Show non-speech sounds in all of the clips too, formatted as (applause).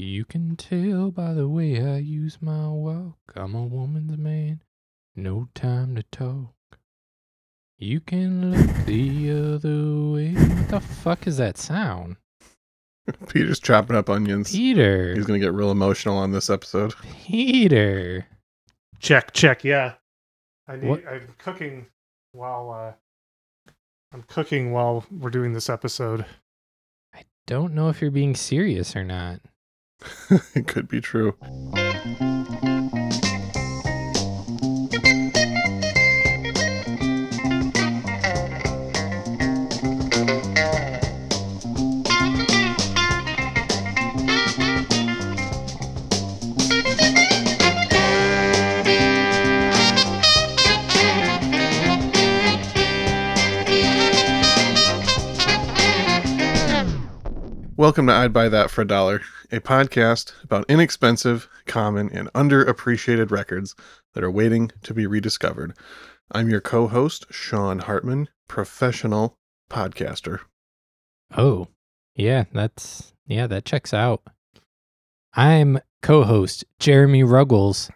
You can tell by the way I use my walk. I'm a woman's man. No time to talk. You can look the other way. What the fuck is that sound? (laughs) Peter's chopping up onions. Peter. He's gonna get real emotional on this episode. Peter. Check, check. Yeah, I need. What- I'm cooking while uh, I'm cooking while we're doing this episode. I don't know if you're being serious or not. (laughs) it could be true. Welcome to I'd Buy That for a Dollar, a podcast about inexpensive, common, and underappreciated records that are waiting to be rediscovered. I'm your co host, Sean Hartman, professional podcaster. Oh, yeah, that's yeah, that checks out. I'm co-host Jeremy Ruggles,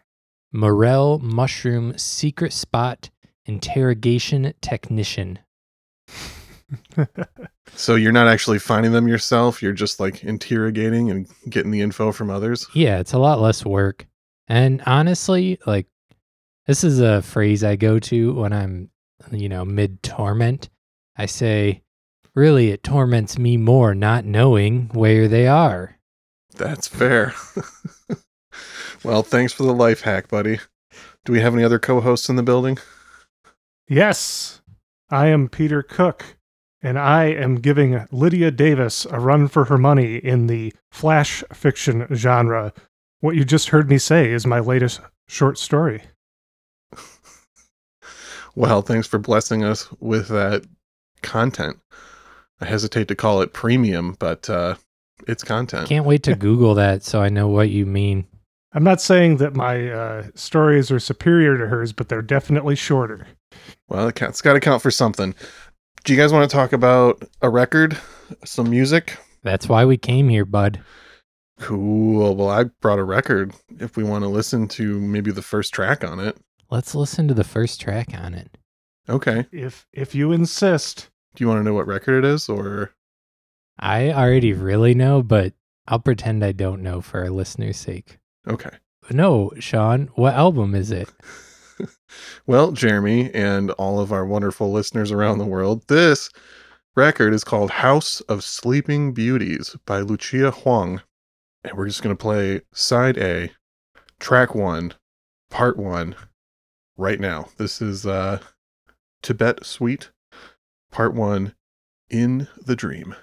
Morel Mushroom Secret Spot Interrogation Technician. (laughs) So you're not actually finding them yourself, you're just like interrogating and getting the info from others. Yeah, it's a lot less work. And honestly, like this is a phrase I go to when I'm, you know, mid torment. I say, really, it torments me more not knowing where they are. That's fair. (laughs) well, thanks for the life hack, buddy. Do we have any other co hosts in the building? Yes, I am Peter Cook, and I am giving Lydia Davis a run for her money in the flash fiction genre. What you just heard me say is my latest short story. (laughs) Well, thanks for blessing us with that content. I hesitate to call it premium, but uh, it's content. Can't wait to (laughs) Google that so I know what you mean. I'm not saying that my uh, stories are superior to hers, but they're definitely shorter. Well, it ca- it's got to count for something. Do you guys want to talk about a record, some music? That's why we came here, bud. Cool. Well, I brought a record if we want to listen to maybe the first track on it. Let's listen to the first track on it. Okay. If if you insist. Do you want to know what record it is or I already really know, but I'll pretend I don't know for our listeners' sake. Okay. No, Sean, what album is it? (laughs) (laughs) Well, Jeremy and all of our wonderful listeners around the world, this record is called House of Sleeping Beauties by Lucia Hwong. And we're just going to play side A, track one, part one, right now. This is uh, Tibet Suite, part one, In the Dream.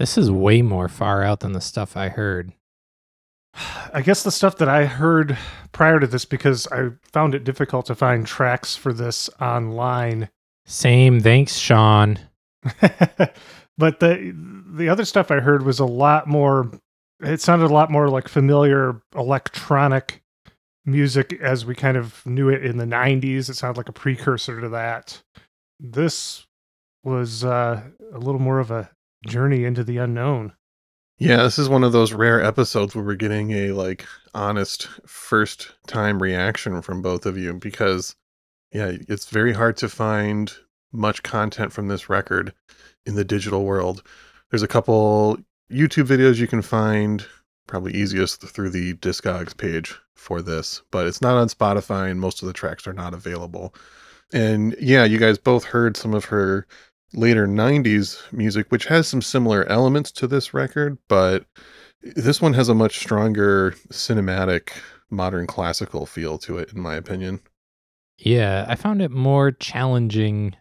This is way more far out than the stuff I heard. (sighs) I guess the stuff that I heard prior to this, because I found it difficult to find tracks for this online. Same. Thanks, Sean. (laughs) but the the other stuff I heard was a lot more. It sounded a lot more like familiar electronic music as we kind of knew it in the '90s. It sounded like a precursor to that. This was uh, a little more of a journey into the unknown. Yeah, this is one of those rare episodes where we're getting a like honest first time reaction from both of you because yeah, it's very hard to find much content from this record in the digital world. There's a couple YouTube videos you can find, probably easiest through the Discogs page for this, but it's not on Spotify and most of the tracks are not available. And yeah, you guys both heard some of her later 90s music, which has some similar elements to this record, but this one has a much stronger cinematic modern classical feel to it, in my opinion. Yeah, I found it more challenging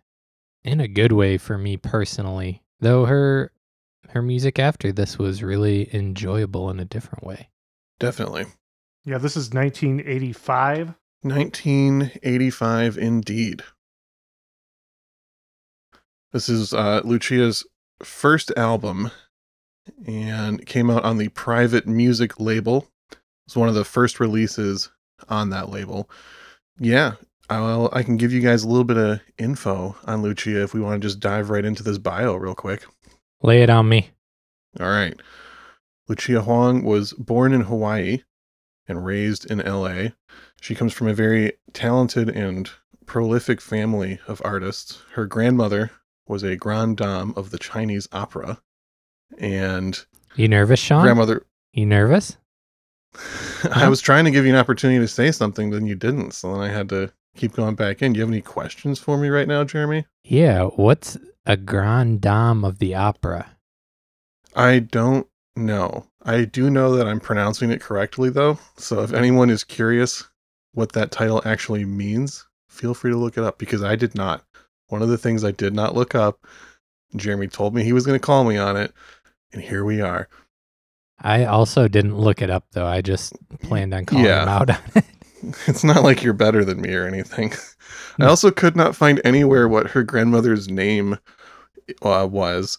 in a good way for me personally. Though her her music after this was really enjoyable in a different way. Definitely. Yeah, this is 1985. 1985 indeed. This is uh, Lucia's first album and came out on the Private Music label. It's one of the first releases on that label. Yeah, I'll, I can give you guys a little bit of info on Lucia if we want to just dive right into this bio real quick. Lay it on me. All right. Lucia Hwong was born in Hawaii and raised in LA. She comes from a very talented and prolific family of artists. Her grandmother was a grande dame of the Chinese opera. And You nervous, Sean? grandmother, You nervous? (laughs) I was trying to give you an opportunity to say something, then you didn't. So then I had to keep going back in. Do you have any questions for me right now, Jeremy? Yeah, what's a grande dame of the opera? I don't know. I do know that I'm pronouncing it correctly, though. So if anyone is curious what that title actually means, feel free to look it up because I did not. One of the things I did not look up, Jeremy told me he was going to call me on it, and here we are. I also didn't look it up though. I just planned on calling Yeah. him out on it. (laughs) It's not like you're better than me or anything. I also could not find anywhere what her grandmother's name uh, was.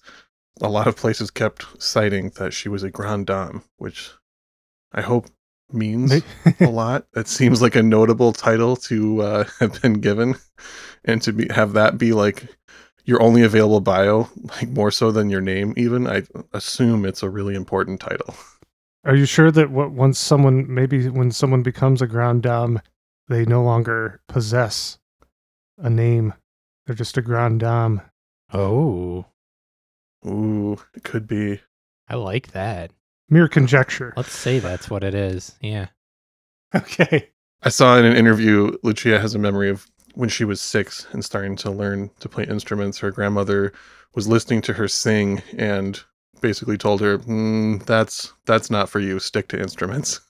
A lot of places kept citing that she was a grande dame, which I hope means a lot. That seems like a notable title to uh, (laughs) have been given, and to be have that be like your only available bio, like more so than your name. Even I assume it's a really important title. Are you sure that what once someone maybe when someone becomes a grande dame, they no longer possess a name? They're just a grande dame. Oh, Ooh, it could be. I like that. Mere conjecture. Let's say that's what it is. Yeah. (laughs) Okay. I saw in an interview, Lucia has a memory of when she was six and starting to learn to play instruments. Her grandmother was listening to her sing and basically told her, mm, "That's that's not for you. Stick to instruments."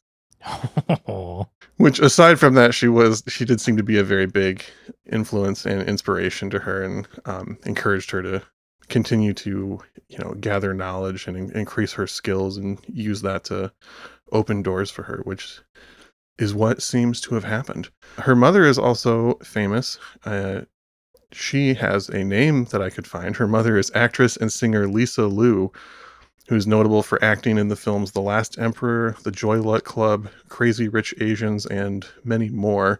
(laughs) (laughs) Which, aside from that, she was she did seem to be a very big influence and inspiration to her, and um, encouraged her to continue to you know gather knowledge and in- increase her skills and use that to open doors for her, which is what seems to have happened. Her mother is also famous. Uh, she has a name that I could find. Her mother is actress and singer Lisa Lu, who's notable for acting in the films The Last Emperor, The Joy Luck Club, Crazy Rich Asians, and many more.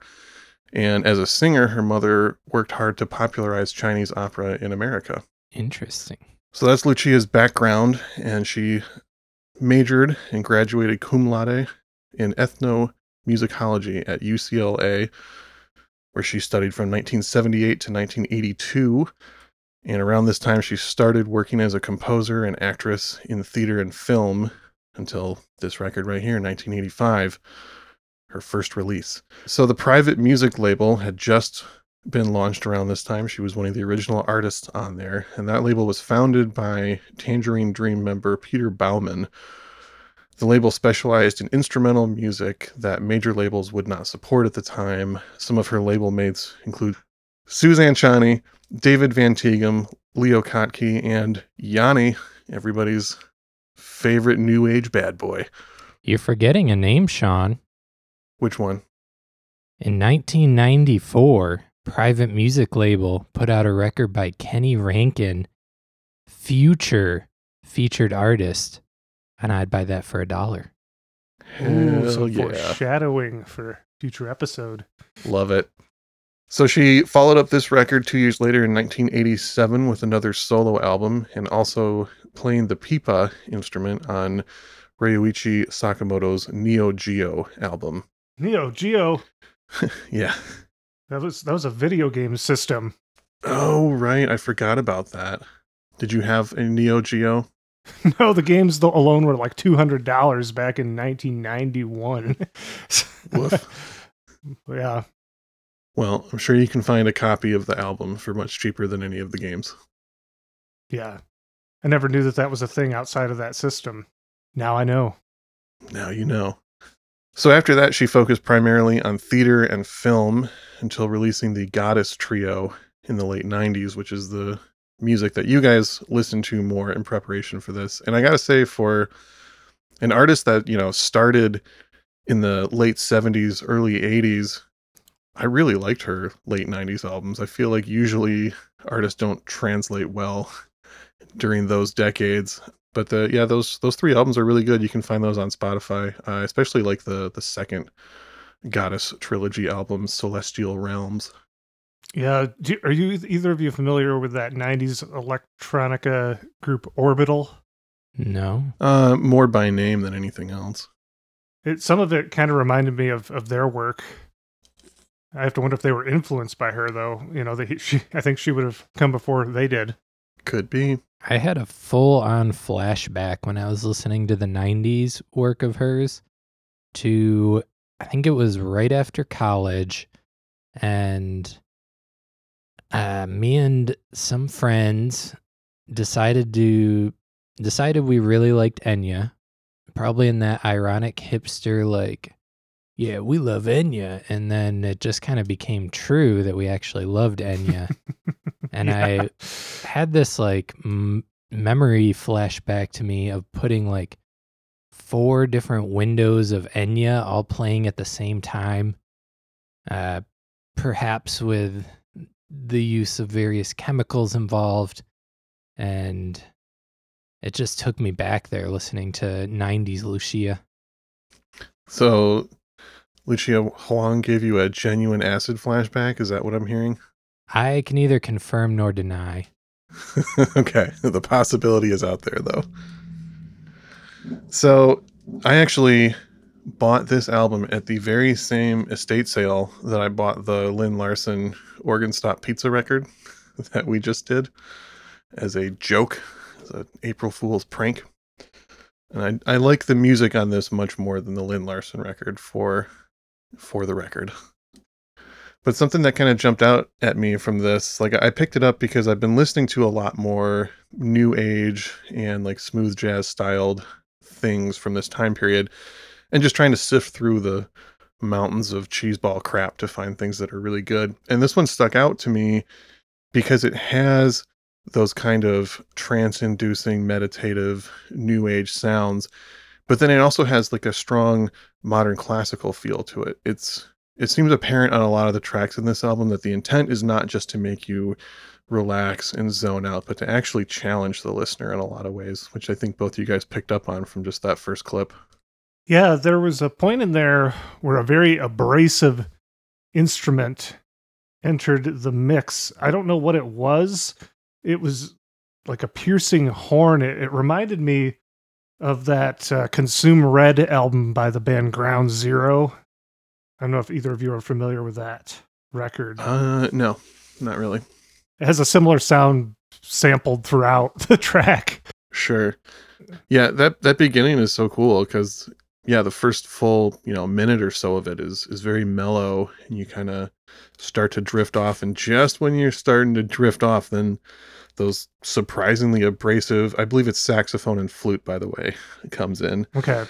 And as a singer, her mother worked hard to popularize Chinese opera in America. Interesting. So that's Lucia's background, and she majored and graduated cum laude in ethnomusicology at UCLA, where she studied from 1978 to 1982. And around this time, she started working as a composer and actress in theater and film until this record right here, 1985, her first release. So the private music label had just been launched around this time. She was one of the original artists on there, and that label was founded by Tangerine Dream member Peter Baumann. The label specialized in instrumental music that major labels would not support at the time. Some of her label mates include Suzanne Ciani, David Van Tieghem, Leo Kottke, and Yanni everybody's favorite new age bad boy. You're forgetting a name, Sean. Which one? In 1994, Private Music Label put out a record by Kenny Rankin, Future featured artist, and I'd buy that for a dollar. Ooh, Hell some yeah. foreshadowing for future episode. Love it. So she followed up this record two years later in 1987 with another solo album and also playing the pipa instrument on Ryuichi Sakamoto's Neo Geo album. Neo Geo. (laughs) yeah. That was that was a video game system. Oh, right. I forgot about that. Did you have a Neo Geo? (laughs) no, the games alone were like two hundred dollars back in nineteen ninety one. (laughs) Woof. yeah. Well, I'm sure you can find a copy of the album for much cheaper than any of the games. Yeah. I never knew that that was a thing outside of that system. Now I know. Now you know. So after that, she focused primarily on theater and film until releasing the Goddess Trio in the late 90s, which is the music that you guys listen to more in preparation for this. And I got to say, for an artist that, you know, started in the late 70s, early 80s, I really liked her late 90s albums. I feel like usually artists don't translate well (laughs) during those decades but the yeah those those three albums are really good you can find those on spotify uh, especially like the the second goddess trilogy album celestial realms Yeah. Do, are you either of you familiar with that '90s electronica group Orbital? No. uh more by name than anything else It, some of it kind of reminded me of, of their work. I have to wonder if they were influenced by her, though. You know, they, she, I think she would have come before they did. could be I had a full on flashback when I was listening to the 90s work of hers to, I think it was right after college. And uh, me and some friends decided to, decided we really liked Enya. Probably in that ironic hipster, like, yeah, we love Enya. And then it just kind of became true that we actually loved Enya. (laughs) And Yeah. I had this like m- memory flashback to me of putting like four different windows of Enya all playing at the same time, uh, perhaps with the use of various chemicals involved. And it just took me back there listening to 90s Lucia. so lucia hwong gave you a genuine acid flashback is that what i'm hearing I can neither confirm nor deny. (laughs) okay (laughs) the possibility is out there though so i actually bought this album at the very same estate sale that i bought the lyn larsen organ stop pizza record (laughs) that we just did as a joke as an april fool's prank. And I, I like the music on this much more than the lyn larsen record for for the record. But something that kind of jumped out at me from this, like I picked it up because I've been listening to a lot more new age and like smooth jazz styled things from this time period and just trying to sift through the mountains of cheeseball crap to find things that are really good. And this one stuck out to me because it has those kind of trance inducing meditative new age sounds but then it also has like a strong modern classical feel to it. It's it seems apparent on a lot of the tracks in this album that the intent is not just to make you relax and zone out, but to actually challenge the listener in a lot of ways, which I think both you guys picked up on from just that first clip. Yeah, there was a point in there where a very abrasive instrument entered the mix. I don't know what it was. It was like a piercing horn. It, it reminded me of that uh, Consume Red album by the band Ground Zero. I don't know if either of you are familiar with that record. Uh, no, not really. It has a similar sound sampled throughout (laughs) the track. Sure. Yeah, that that beginning is so cool because yeah, the first full you know minute or so of it is is very mellow, and you kind of start to drift off, and just when you're starting to drift off, then those surprisingly abrasive, I believe it's saxophone and flute, by the way, (laughs) comes in, Okay.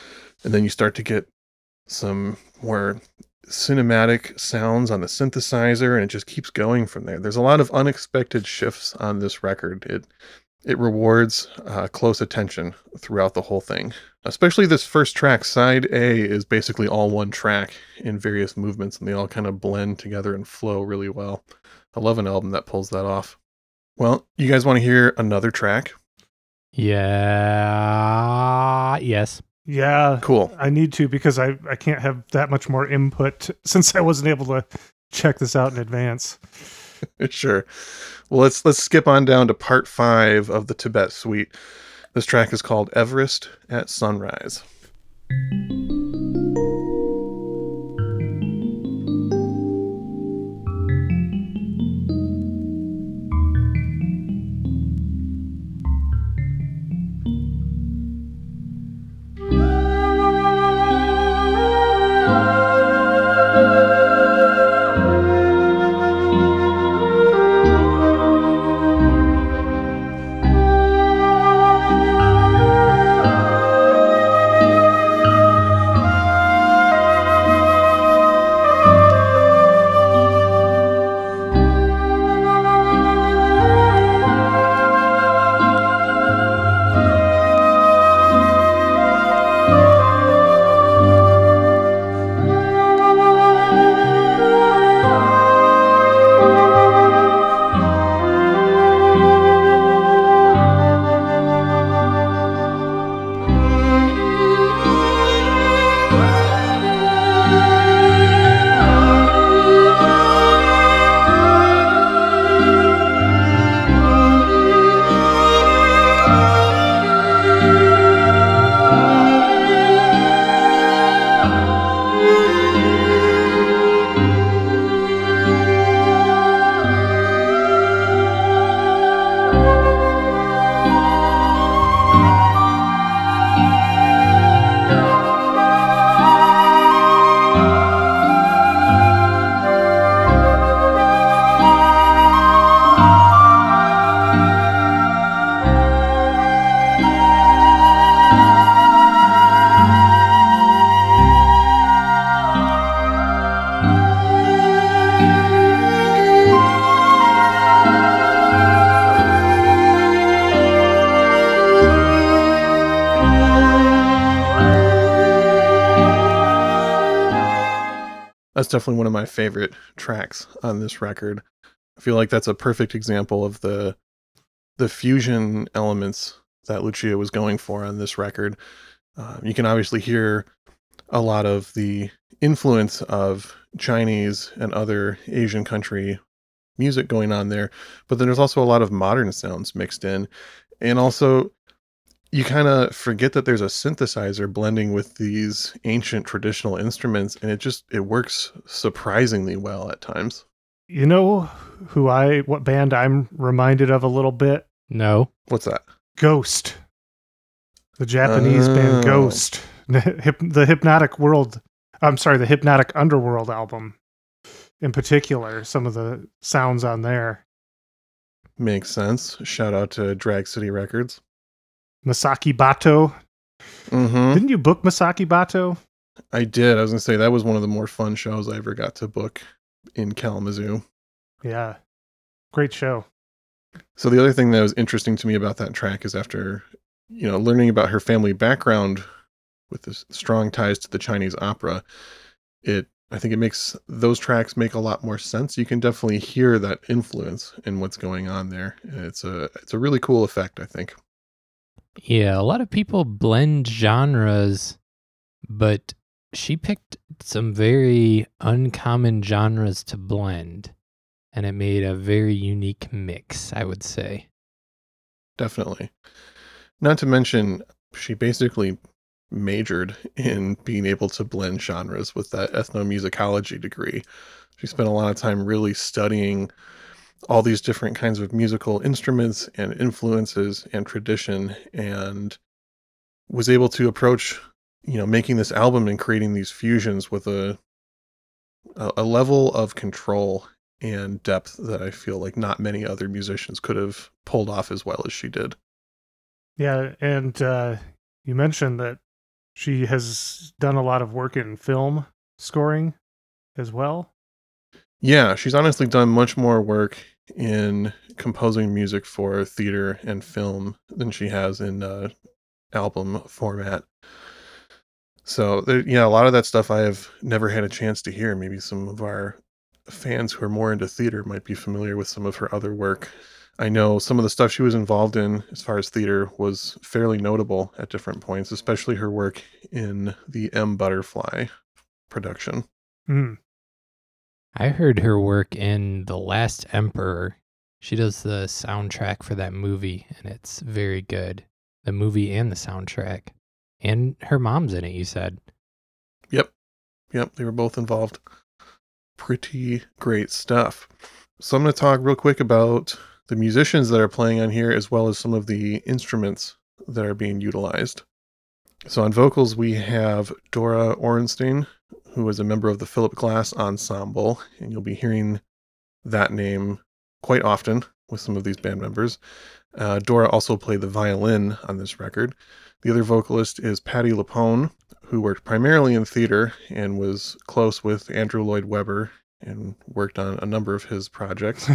and then you start to get some more cinematic sounds on the synthesizer and it just keeps going from there. There's a lot of unexpected shifts on this record. It It rewards uh, close attention throughout the whole thing. Especially this first track, side A, is basically all one track in various movements, and they all kind of blend together and flow really well. I love an album that pulls that off. Well, you guys want to hear another track? Yeah. Yes. Yeah, Cool. I need to because I, I can't have that much more input (laughs) since I wasn't able to check this out in advance. (laughs) sure. Well, let's let's skip on down to part five of the Tibet Suite. This track is called Everest at Sunrise. Definitely one of my favorite tracks on this record. I feel like that's a perfect example of the the fusion elements that Lucia was going for on this record. Uh, you can obviously hear a lot of the influence of Chinese and other Asian country music going on there, but then there's also a lot of modern sounds mixed in. And also, you kind of forget that there's a synthesizer blending with these ancient traditional instruments, and it just it works surprisingly well at times. You know who I what band I'm reminded of a little bit? No. What's that? Ghost. The Japanese Oh. band Ghost. The, the Hypnotic World I'm sorry, the Hypnotic Underworld album in particular, some of the sounds on there. Makes sense. Shout out to Drag City Records. Masaki Batoh. Mm-hmm. Didn't you book Masaki Batoh? I did. I was gonna say that was one of the more fun shows I ever got to book in Kalamazoo. Yeah. Great show. So the other thing that was interesting to me about that track is after, you know, learning about her family background with this strong ties to the Chinese opera, it I think it makes those tracks make a lot more sense. You can definitely hear that influence in what's going on there. And it's a it's a really cool effect, I think. Yeah, a lot of people blend genres, but she picked some very uncommon genres to blend, and it made a very unique mix, I would say. Definitely. Not to mention she basically majored in being able to blend genres with that ethnomusicology degree. She spent a lot of time really studying all these different kinds of musical instruments and influences and tradition and was able to approach you know making this album and creating these fusions with a a, level of control and depth that I feel like not many other musicians could have pulled off as well as she did. Yeah, and uh, you mentioned that she has done a lot of work in film scoring as well. Yeah, she's honestly done much more work in composing music for theater and film than she has in uh, album format. So there, yeah, a lot of that stuff I have never had a chance to hear. Maybe some of our fans who are more into theater might be familiar with some of her other work. I know some of the stuff she was involved in as far as theater was fairly notable at different points, especially her work in the M Butterfly production. Mm. I heard her work in The Last Emperor. She does the soundtrack for that movie, and it's very good. The movie and the soundtrack. And her mom's in it, you said. Yep. Yep. They were both involved. Pretty great stuff. So I'm going to talk real quick about the musicians that are playing on here, as well as some of the instruments that are being utilized. So on vocals, we have Dora Ohrenstein, who is a member of the Philip Glass Ensemble, and you'll be hearing that name quite often with some of these band members. Uh, Dora also played the violin on this record. The other vocalist is Patti LuPone, who worked primarily in theater and was close with Andrew Lloyd Webber and worked on a number of his projects.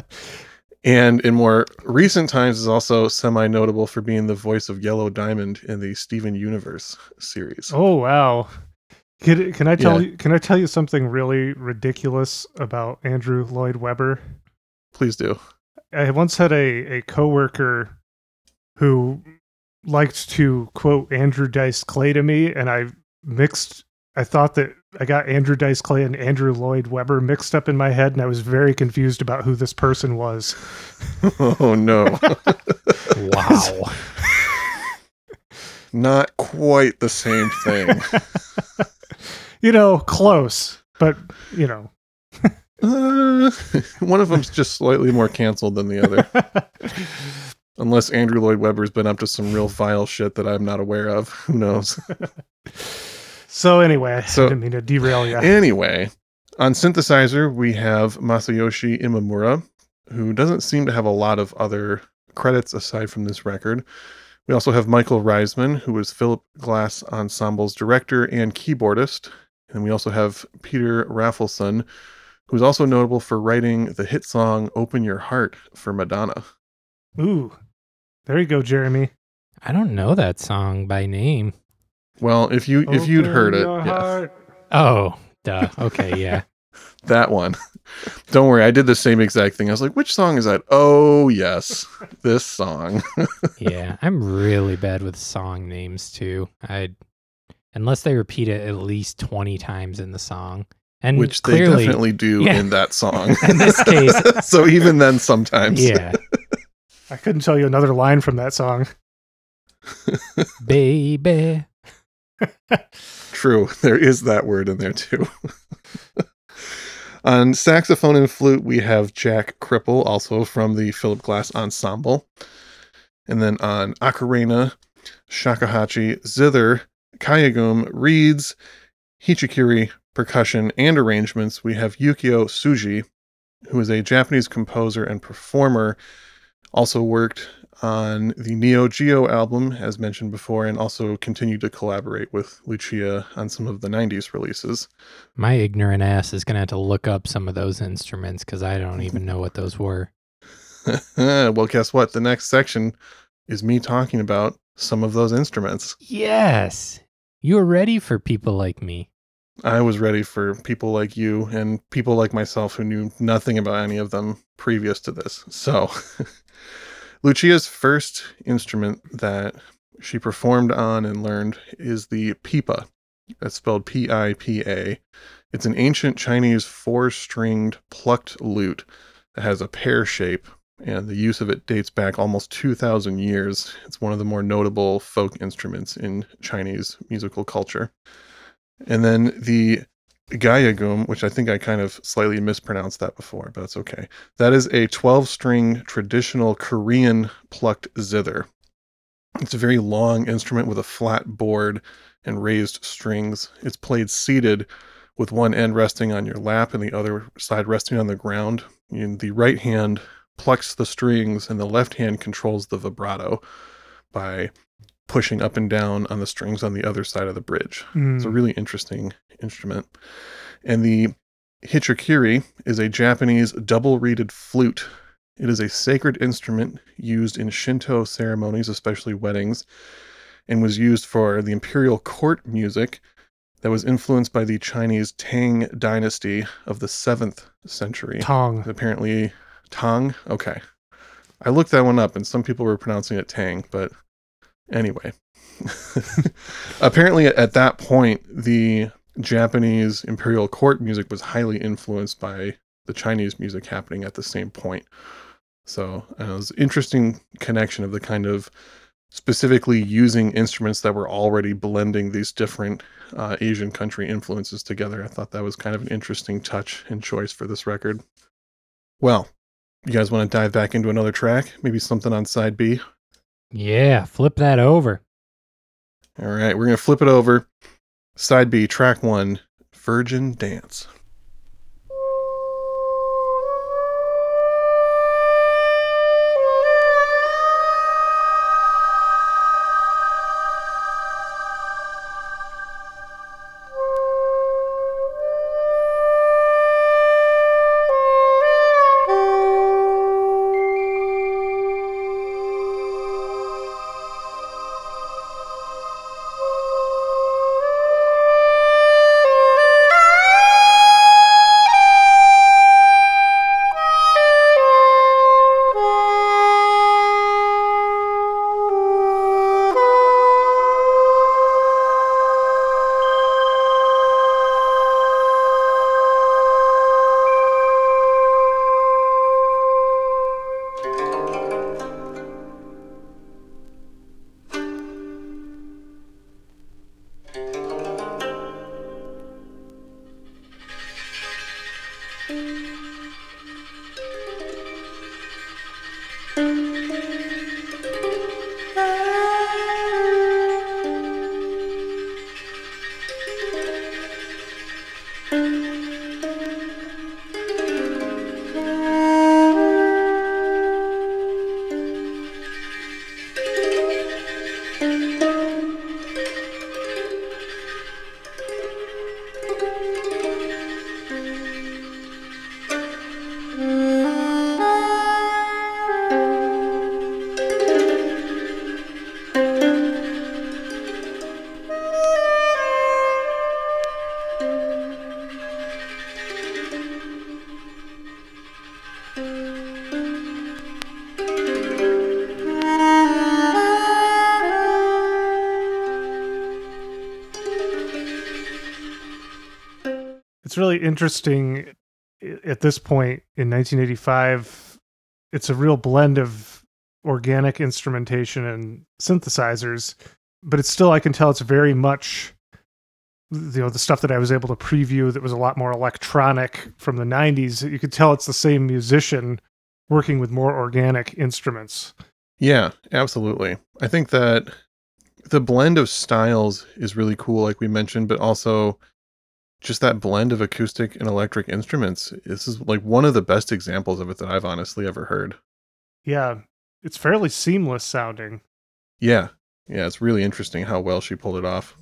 (laughs) and in more recent times is also semi notable for being the voice of Yellow Diamond in the Steven Universe series. oh wow. Can, can I tell Yeah. you can I tell you something really ridiculous about Andrew Lloyd Webber? Please do. I once had a, a coworker who liked to quote Andrew Dice Clay to me, and I mixed. I thought that I got Andrew Dice Clay and Andrew Lloyd Webber mixed up in my head, and I was very confused about who this person was. (laughs) Oh no. (laughs) Wow. (laughs) Not quite the same thing. You know, close, but you know. Uh, (laughs) one of them's just slightly more canceled than the other. (laughs) Unless Andrew Lloyd Webber's been up to some real vile shit that I'm not aware of. Who knows? (laughs) so anyway, So- I didn't mean to derail you. Anyway, on synthesizer, we have Masayoshi Imamura, who doesn't seem to have a lot of other credits aside from this record. We also have Michael Riesman, who was Philip Glass Ensemble's director and keyboardist. And we also have Peter Rafelson, who's also notable for writing the hit song Open Your Heart for Madonna. Ooh, there you go, Jeremy. I don't know that song by name. Well, if you if you'd heard it, Open your yeah, heart. Oh, duh. Okay, (laughs) yeah. that one. Don't worry, I did the same exact thing. I was like, which song is that? Oh, yes, this song. (laughs) Yeah. I'm really bad with song names too. I unless they repeat it at least 20 times in the song. And which they definitely do Yeah. in that song. (laughs) In this case- (laughs) so even then, sometimes, Yeah. I couldn't tell you another line from that song. (laughs) Baby. true, there is that word in there too. On saxophone and flute, we have Jack Kripl, also from the Philip Glass Ensemble, and then on ocarina, shakuhachi, zither, kayagum, reeds, hichikiri, percussion, and arrangements, we have Yukio Tsuji, who is a Japanese composer and performer, also worked on the Neo Geo album, as mentioned before, and also continued to collaborate with Lucia on some of the 90s releases. My ignorant ass is going to have to look up some of those instruments because I don't even know what those were. (laughs) well, guess what? The next section is me talking about some of those instruments. Yes. You are ready for people like me. I was ready for people like you and people like myself who knew nothing about any of them previous to this. So, (laughs) Lucia's first instrument that she performed on and learned is the pipa. That's spelled P I P A. It's an ancient Chinese four stringed plucked lute that has a pear shape, and the use of it dates back almost 2,000 years. It's one of the more notable folk instruments in Chinese musical culture. And then the Gayagum, which I think I kind of slightly mispronounced that before, but that's okay. That is a 12 string traditional Korean plucked zither. It's a very long instrument with a flat board and raised strings. It's played seated with one end resting on your lap and the other side resting on the ground. In the right hand plucks the strings and the left hand controls the vibrato by pushing up and down on the strings on the other side of the bridge. It's a Mm. really interesting instrument. And the Hichikiri is a Japanese double reeded flute. It is a sacred instrument used in Shinto ceremonies, especially weddings, and was used for the imperial court music that was influenced by the Chinese Tang dynasty of the 7th century. Tang. Apparently, Tang? Okay. I looked that one up and some people were pronouncing it Tang, but anyway. (laughs) Apparently, at that point, the Japanese imperial court music was highly influenced by the Chinese music happening at the same point. So uh, it was interesting connection of the kind of specifically using instruments that were already blending these different uh, Asian country influences together. I thought that was kind of an interesting touch and choice for this record. Well, you guys want to dive back into another track? Maybe something on side B? Yeah, flip that over. All right, we're going to flip it over. Side B, track one Virgin Dance. Really interesting at this point in 1985. It's a real blend of organic instrumentation and synthesizers, but it's still, I can tell it's very much, you know, the stuff that I was able to preview that was a lot more electronic from the 90s. You could tell it's the same musician working with more organic instruments. Yeah, absolutely. I think that the blend of styles is really cool, like we mentioned, but also just that blend of acoustic and electric instruments. This is like one of the best examples of it that I've honestly ever heard. Yeah, it's fairly seamless sounding. Yeah, yeah, it's really interesting how well she pulled it off.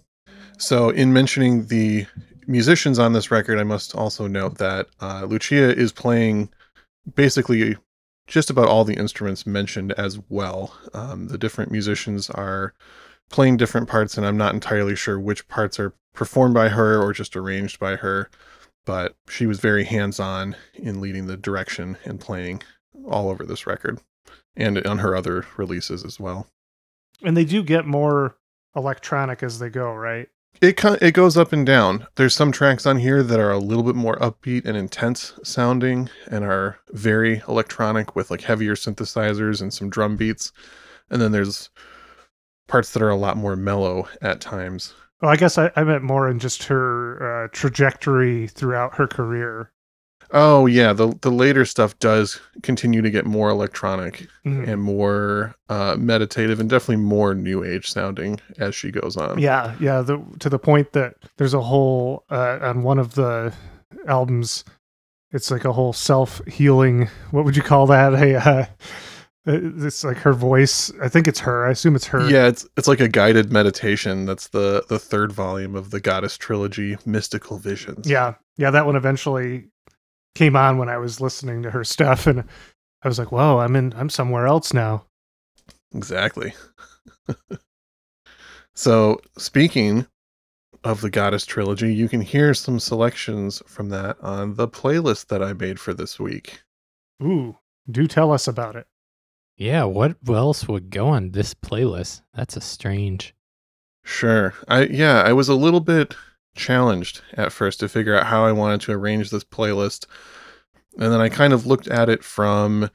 So, in mentioning the musicians on this record, I must also note that uh, Lucia is playing basically just about all the instruments mentioned as well. Um, the different musicians are playing different parts, and I'm not entirely sure which parts are performed by her or just arranged by her. But she was very hands on in leading the direction and playing all over this record and on her other releases as well. And they do get more electronic as they go, right? It it goes up and down. There's some tracks on here that are a little bit more upbeat and intense sounding and are very electronic with like heavier synthesizers and some drum beats. And then there's parts that are a lot more mellow at times. Well, I guess I, I meant more in just her uh, trajectory throughout her career. Oh yeah, the the later stuff does continue to get more electronic Mhm. and more uh, meditative and definitely more new age sounding as she goes on. Yeah, yeah. The, to the point that there's a whole uh, on one of the albums, it's like a whole self healing. What would you call that? (laughs) A Uh, Uh, it's like her voice. I think it's her. I assume it's her. Yeah, it's it's like a guided meditation. That's the the third volume of the Goddess trilogy, Mystical Visions. Yeah. Yeah. That one eventually came on when I was listening to her stuff. And I was like, whoa, I'm in, I'm somewhere else now. Exactly. (laughs) so, speaking of the Goddess trilogy, you can hear some selections from that on the playlist that I made for this week. Ooh, do tell us about it. Yeah, what else would go on this playlist? That's a strange. Sure. I yeah, I was a little bit challenged at first to figure out how I wanted to arrange this playlist. And then I kind of looked at it from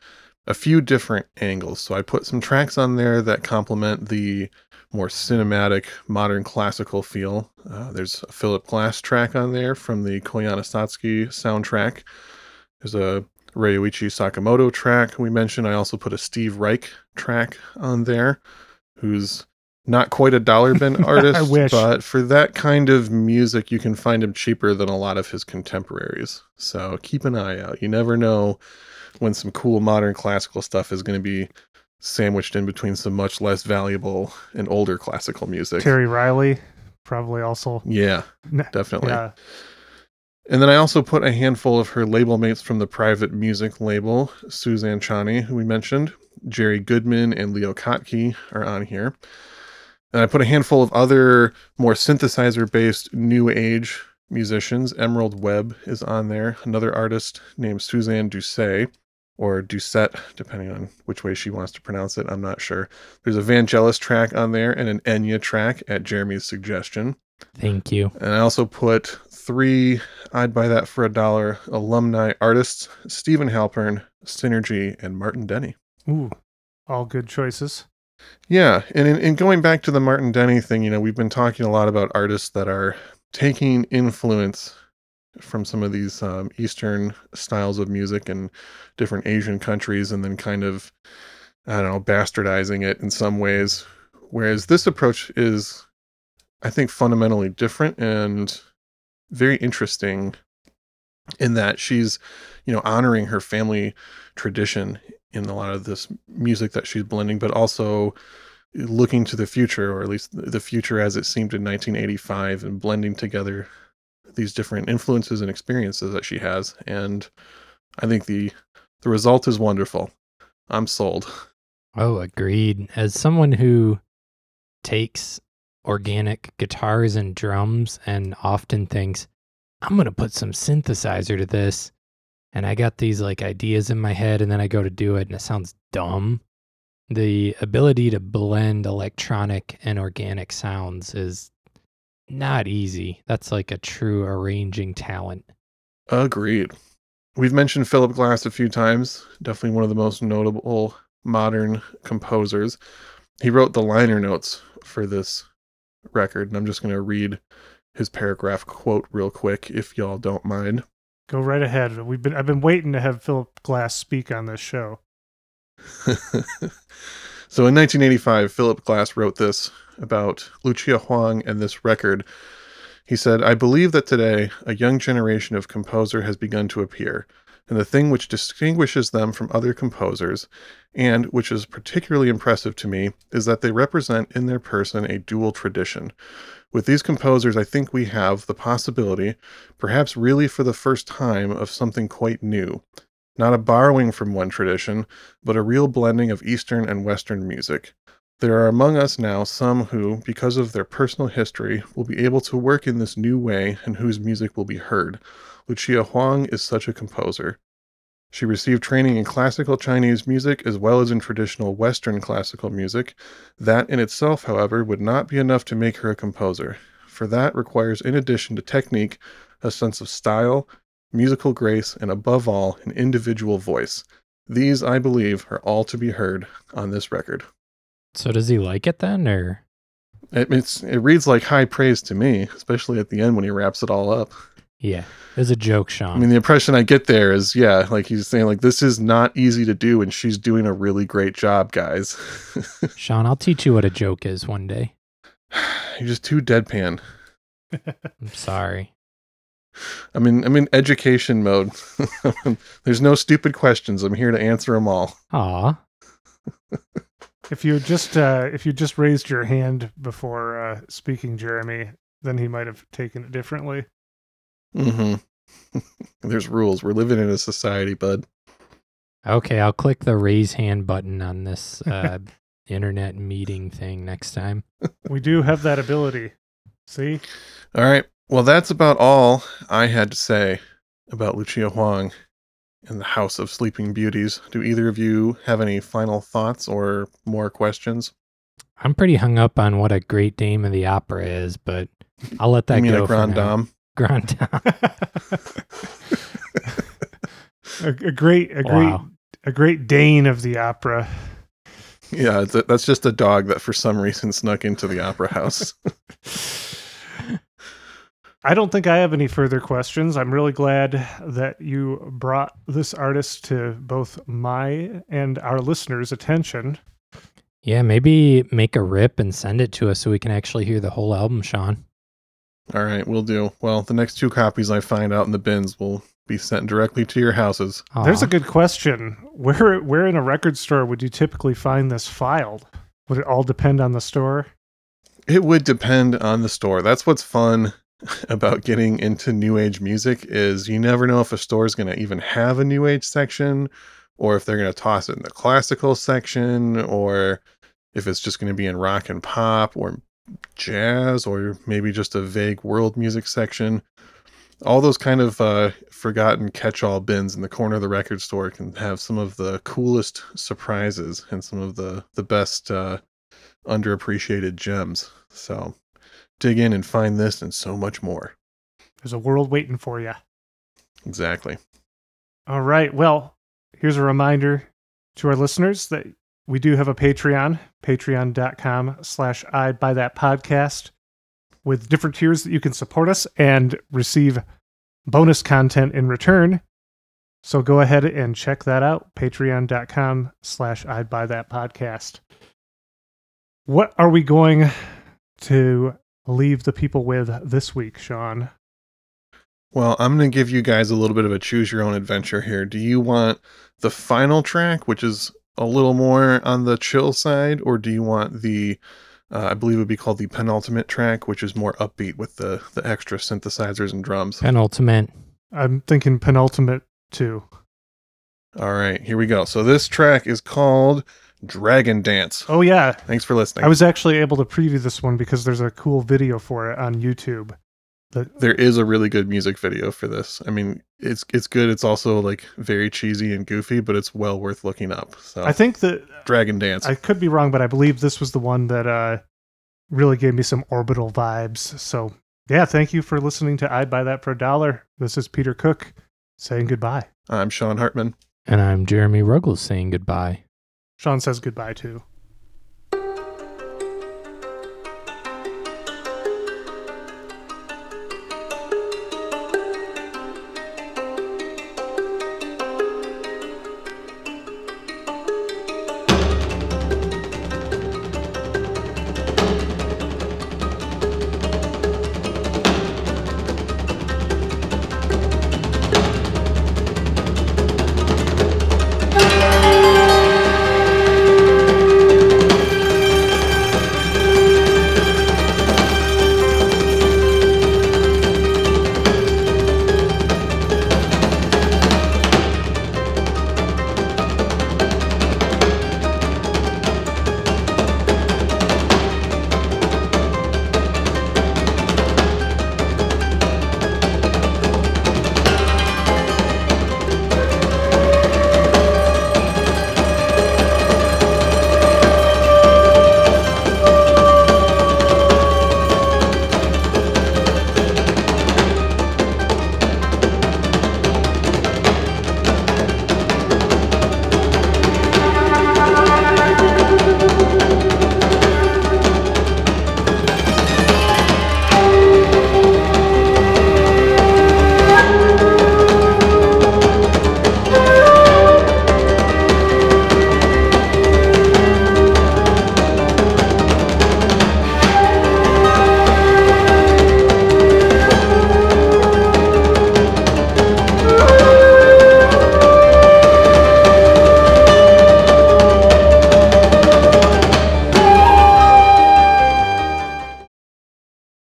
a few different angles. So I put some tracks on there that complement the more cinematic modern classical feel. Uh, there's a Philip Glass track on there from the Koyaanisqatsi soundtrack. There's a Ryuichi Sakamoto track we mentioned. I also put a Steve Reich track on there, who's not quite a dollar bin (laughs) artist, wish. but for that kind of music, you can find him cheaper than a lot of his contemporaries. So keep an eye out. You never know when some cool modern classical stuff is going to be sandwiched in between some much less valuable and older classical music. Terry Riley, probably also. Yeah, definitely. Yeah. And then I also put a handful of her label mates from the private music label, Suzanne Ciani, who we mentioned, Jerry Goodman and Leo Kottke are on here. And I put a handful of other more synthesizer based new age musicians. Emerald Web is on there, another artist named Suzanne Doucet, or Doucette, depending on which way she wants to pronounce it. I'm not sure. There's a Vangelis track on there and an Enya track at Jeremy's suggestion. Thank you. And I also put three, I'd buy that for a dollar, alumni artists Steven Halpern, Synergy, and Martin Denny. Ooh, all good choices. Yeah. And in, in going back to the Martin Denny thing, you know, we've been talking a lot about artists that are taking influence from some of these um, Eastern styles of music and different Asian countries and then kind of, I don't know, bastardizing it in some ways. Whereas this approach is, I think, fundamentally different and very interesting in that she's, you know, honoring her family tradition in a lot of this music that she's blending, but also looking to the future, or at least the future as it seemed in 1985, and blending together these different influences and experiences that she has. And I think the the result is wonderful. I'm sold. Oh, agreed. As someone who takes organic guitars and drums and often thinks, I'm going to put some synthesizer to this. And I got these like ideas in my head, and then I go to do it, and it sounds dumb. The ability to blend electronic and organic sounds is not easy. That's like a true arranging talent. Agreed. We've mentioned Philip Glass a few times, definitely one of the most notable modern composers. He wrote the liner notes for this record, and I'm just going to read his paragraph quote real quick if y'all don't mind. Go right ahead. We've been I've been waiting to have Philip Glass speak on this show. (laughs) so in 1985, Philip Glass wrote this about Lucia Hwong and this record. He said, I believe that today a young generation of composer has begun to appear, and the thing which distinguishes them from other composers, and which is particularly impressive to me, is that they represent in their person a dual tradition. With these composers, I think we have the possibility, perhaps really for the first time, of something quite new. Not a borrowing from one tradition, but a real blending of Eastern and Western music. There are among us now some who, because of their personal history, will be able to work in this new way and whose music will be heard. Lucia Hwong is such a composer. She received training in classical Chinese music as well as in traditional Western classical music. That in itself, however, would not be enough to make her a composer, for that requires, in addition to technique, a sense of style, musical grace, and above all, an individual voice. These, I believe, are all to be heard on this record. So does he like it then or It, it's, it reads like high praise to me, especially at the end when he wraps it all up. yeah, it was a joke, Sean. I mean, the impression I get there is, yeah, like he's saying, like this is not easy to do, and she's doing a really great job, guys. (laughs) Sean, I'll teach you what a joke is one day. (sighs) You're just too deadpan. (laughs) I'm sorry. I mean, I'm in education mode. (laughs) There's no stupid questions. I'm here to answer them all. Aw. If you just uh, if you just raised your hand before uh, speaking, Jeremy, then he might have taken it differently. Mm-hmm. (laughs) There's rules. We're living in a society, bud. Okay, I'll click the raise hand button on this (laughs) uh, internet meeting thing next time. We do have that ability. See, All right. Well, that's about all I had to say about Lucia Hwong and the House of Sleeping Beauties. Do either of you have any final thoughts or more questions? I'm pretty hung up on what a great dame of the opera is, but I'll let that you mean go. a for grand now. dame? (laughs) Grand dame. a, a great, a great, Wow. a great Dane of the opera. Yeah, that's just a dog that for some reason snuck into the opera house. (laughs) I don't think I have any further questions. I'm really glad that you brought this artist to both my and our listeners' attention. Yeah, maybe make a rip and send it to us so we can actually hear the whole album, Sean. All right, we'll do. Well, the next two copies I find out in the bins will be sent directly to your houses. There's a good question. Where where in a record store would you typically find this filed? Would it all depend on the store? It would depend on the store. That's what's fun (laughs) about getting into new age music is you never know if a store is going to even have a new age section or if they're going to toss it in the classical section or if it's just going to be in rock and pop or jazz or maybe just a vague world music section. All those kind of uh, forgotten catch-all bins in the corner of the record store can have some of the coolest surprises and some of the the best uh, underappreciated gems. So dig in and find this and so much more. There's a world waiting for you. Exactly. All right. Well, here's a reminder to our listeners that we do have a Patreon, patreon.com slash I buy that podcast with different tiers that you can support us and receive bonus content in return. So go ahead and check that out, patreon.com slash I buy that podcast. What are we going to leave the people with this week, Sean? Well, I'm going to give you guys a little bit of a choose your own adventure here. Do you want the final track, which is a little more on the chill side, or do you want the, uh, I believe it would be called the penultimate track, which is more upbeat with the, the extra synthesizers and drums? penultimate. I'm thinking penultimate too. All right, here we go. So this track is called Dragon Dance. Oh, yeah. Thanks for listening. I was actually able to preview this one because there's a cool video for it on YouTube. That there is a really good music video for this. I mean, it's it's good. It's also like very cheesy and goofy, but it's well worth looking up. So I think that Dragon Dance. I could be wrong, but I believe this was the one that uh, really gave me some orbital vibes. So yeah, thank you for listening to I'd Buy That for a Dollar. This is Peter Cook saying goodbye. I'm Sean Hartman. And I'm Jeremy Ruggles saying goodbye. Sean says goodbye too.